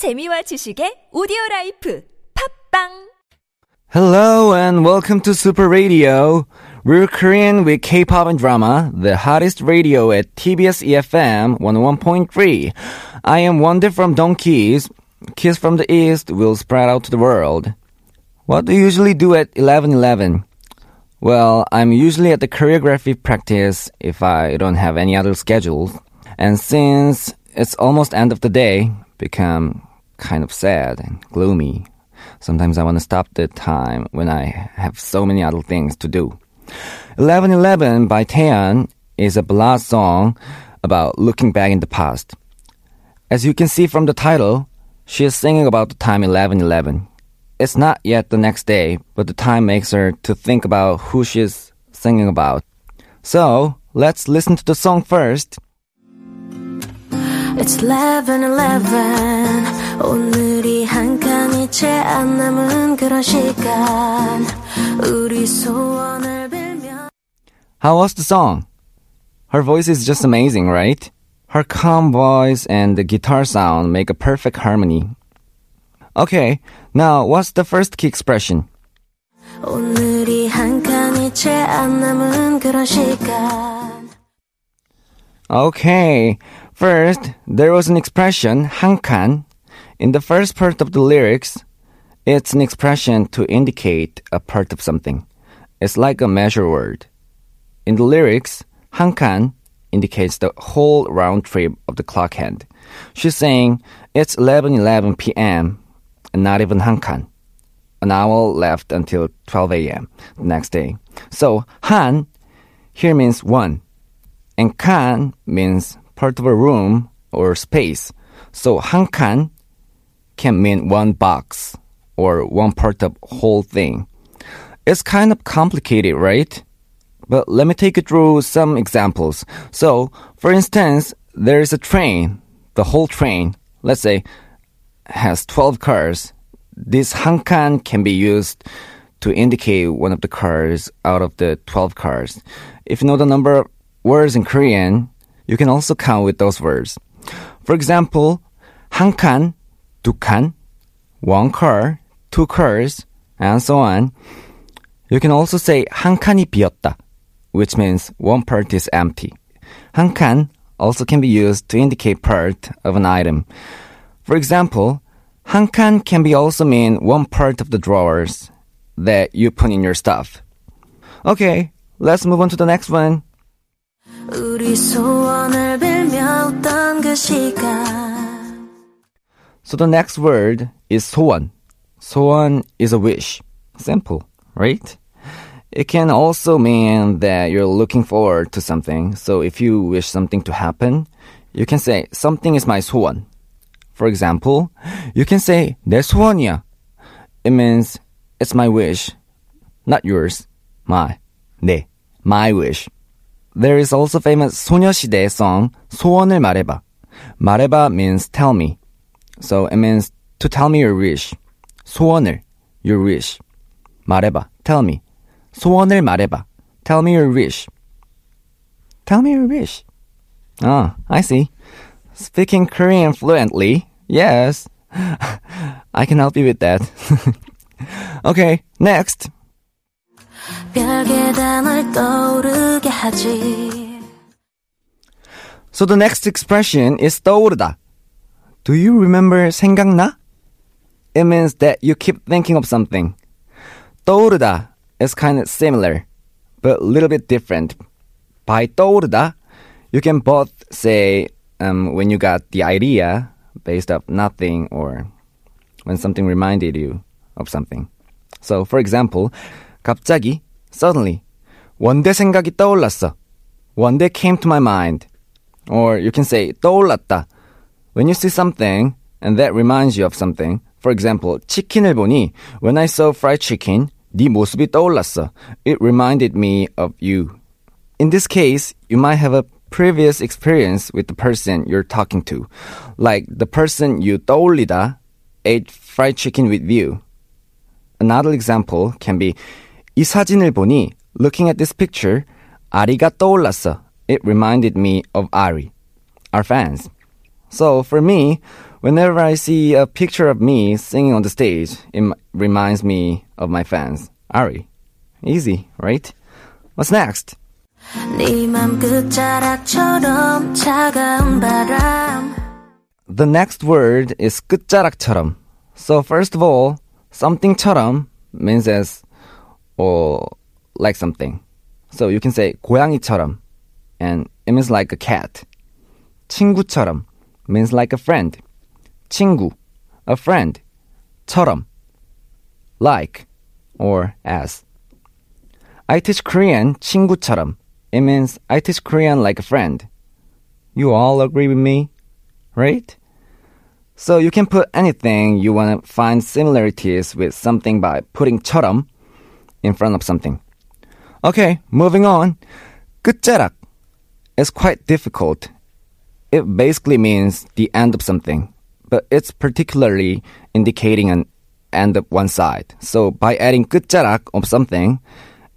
재미와 지식의 오디오 라이프 팝빵 Hello and welcome to Super Radio. We're Korean with K-pop and drama, the hottest radio at TBS EFM 101.3. I am Wondae from DONGKIZ. Kiss from the East will spread out to the world. What do you usually do at 11:11? Well, I'm usually at the choreography practice if I don't have any other schedules. And since it's almost end of the day, become kind of sad and gloomy. Sometimes I want to stop the time when I have so many other things to do. 1111 by Taeyeon is a ballad song about looking back in the past. As you can see from the title, she is singing about the time 1111. It's not yet the next day, but the time makes her to think about who she is singing about. So, let's listen to the song first. It's 11 11 오늘이 한 칸이 채 안 남은 그런 시간 우리 소원을 빌며 How was the song? Her voice is just amazing, right? Her calm voice and the guitar sound make a perfect harmony. Okay, now what's the first key expression? 오늘이 한 칸이 채 안 남은 그런 시간 Okay, First, there was an expression, hankan, in the first part of the lyrics. It's an expression to indicate a part of something. It's like a measure word. In the lyrics, hankan indicates the whole round trip of the clock hand. She's saying it's 11:11 p.m. and not even hankan. An hour left until 12 a.m. the next day. So han here means one, and kan means part of a room or space. So 한 can mean one box or one part of whole thing. It's kind of complicated, right? But let me take you through some examples. So, for instance, there is a train. The whole train, let's say, has 12 cars. This hankan can be used to indicate one of the cars out of the 12 cars. If you know the number of words in Korean, you can also count with those words. For example, 한 칸, 두 칸, one car, two cars, and so on. You can also say 한 칸이 비었다, which means one part is empty. 한 칸 also can be used to indicate part of an item. For example, 한 칸 can be also mean one part of the drawers that you put in your stuff. Okay, let's move on to the next one. 우리 소원을 빌며 웃던 그 시간 So the next word is 소원. 소원 is a wish. Simple, right? It can also mean that you're looking forward to something. So if you wish something to happen, you can say something is my 소원. For example, you can say 내 소원이야. It means it's my wish, not yours. My, 내, my wish. There is also famous 소녀시대 song 소원을 말해봐. 말해봐 means tell me. So it means to tell me your wish. 소원을, your wish. 말해봐, tell me. 소원을 말해봐. Tell me your wish. Tell me your wish. Ah, I see. Speaking Korean fluently. Yes. I can help you with that. okay, next. So the next expression is 떠오르다. Do you remember 생각나? It means that you keep thinking of something. 떠오르다 is kind of similar, but a little bit different. By 떠오르다, you can both say um, when you got the idea based off nothing or when something reminded you of something. So, for example, 갑자기, suddenly, 원대 생각이 떠올랐어. One day came to my mind. Or you can say 떠올랐다. When you see something and that reminds you of something. For example, 치킨을 보니 when I saw fried chicken, 네 모습이 떠올랐어. It reminded me of you. In this case, you might have a previous experience with the person you're talking to. Like the person you 떠올리다 ate fried chicken with you. Another example can be 이 사진을 보니 looking at this picture 아리가 떠올랐어. It reminded me of Ari, our fans. So for me, Whenever I see a picture of me singing on the stage, it m- reminds me of my fans. Ari. Easy, right? What's next? 네맘 끝자락처럼 차가운 바람 The next word is 끝자락처럼. So first of all, something처럼 means as or like something. So you can say 고양이처럼 and it means like a cat. 친구처럼 means like a friend. 친구, a friend. 처럼, like or as. I teach Korean 친구처럼. It means I teach Korean like a friend. You all agree with me, right? So you can put anything you want to find similarities with something by putting 처럼 in front of something. Okay, moving on. 끝자락 is quite difficult. It basically means the end of something, but it's particularly indicating an end of one side. So by adding 끝자락 of something,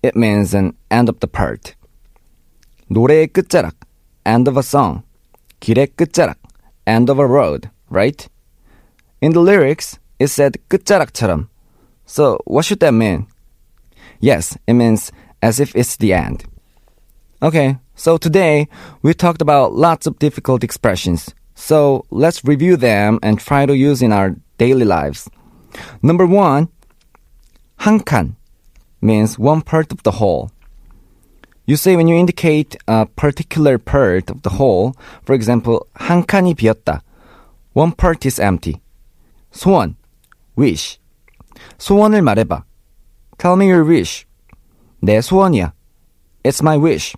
it means an end of the part. 노래의 끝자락, end of a song. 길의 끝자락, end of a road, right? In the lyrics, it said 끝자락처럼. So what should that mean? Yes, it means as if it's the end. Okay, so today we talked about lots of difficult expressions. So let's review them and try to use in our daily lives. Number one, 한 칸 means one part of the whole. You say when you indicate a particular part of the whole, for example, 한 칸이 비었다. One part is empty. 소원, wish. 소원을 말해봐. Tell me your wish. 내 소원이야. It's my wish.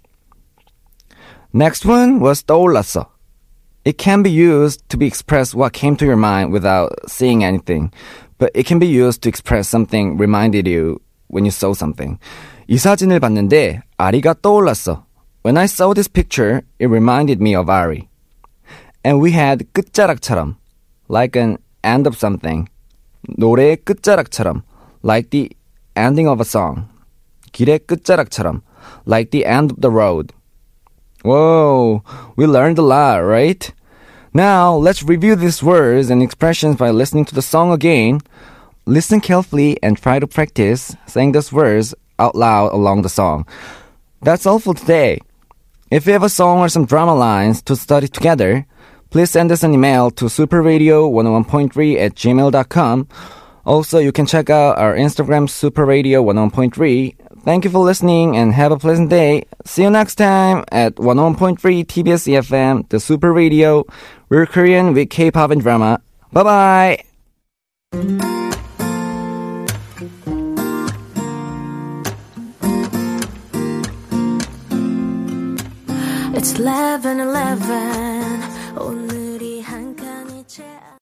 Next one was 떠올랐어. It can be used to be express what came to your mind without seeing anything, but it can be used to express something reminded you when you saw something. 이 사진을 봤는데 아리가 떠올랐어. When I saw this picture, it reminded me of Ari. And we had 끝자락처럼, like an end of something. 노래의 끝자락처럼, like the ending of a song. 길의 끝자락처럼, like the end of the road. Whoa, we learned a lot, right? Now, let's review these words and expressions by listening to the song again. Listen carefully and try to practice saying those words out loud along the song. That's all for today. If you have a song or some drama lines to study together, please send us an email to superradio101.3 at gmail.com. also, you can check out our Instagram, superradio101.3. Thank you for listening and have a pleasant day. See you next time at 101.3 TBS EFM, the Super Radio. We're Korean with K-pop and drama. Bye bye. It's 11 11 오늘